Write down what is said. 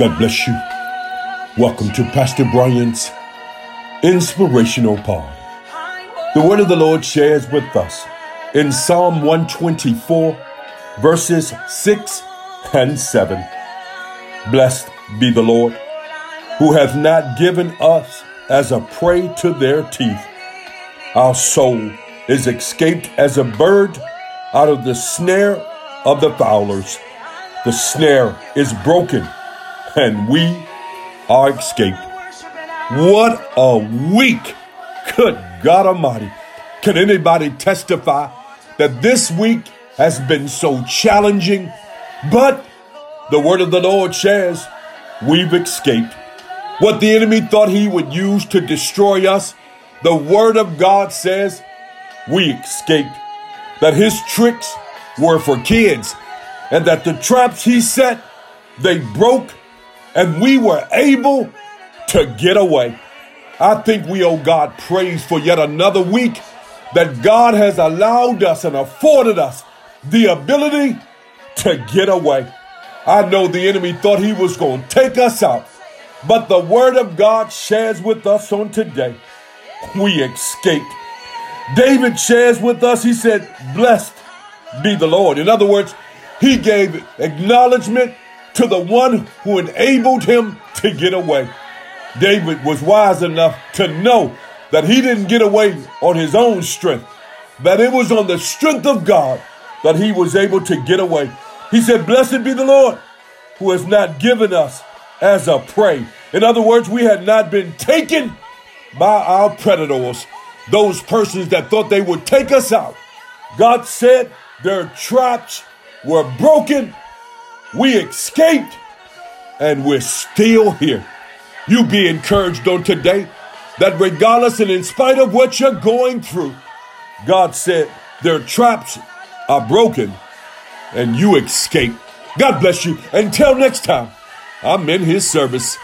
God bless you. Welcome to Pastor Brian's Inspirational Pod. The word of the Lord shares with us in Psalm 124, verses 6 and 7. Blessed be the Lord, who hath not given us as a prey to their teeth. Our soul is escaped as a bird out of the snare of the fowlers. The snare is broken, and we are escaped. What a week! Good God Almighty. Can anybody testify that this week has been so challenging? But the word of the Lord says we've escaped. What the enemy thought he would use to destroy us, the word of God says we escaped. That his tricks were for kids and that the traps he set, they broke and we were able to get away. I think we owe God praise for yet another week that God has allowed us and afforded us the ability to get away. I know the enemy thought he was going to take us out, but the word of God shares with us on today. We escaped. David shares with us, he said, Blessed be the Lord. In other words, he gave acknowledgement to the one who enabled him to get away. David was wise enough to know that he didn't get away on his own strength, that it was on the strength of God that he was able to get away. He said, Blessed be the Lord who has not given us as a prey. In other words, we had not been taken by our predators, those persons that thought they would take us out. God said their traps were broken, we escaped, and we're still here. You be encouraged on today that regardless and in spite of what you're going through, God said their traps are broken and you escape. God bless you. Until next time, I'm in his service.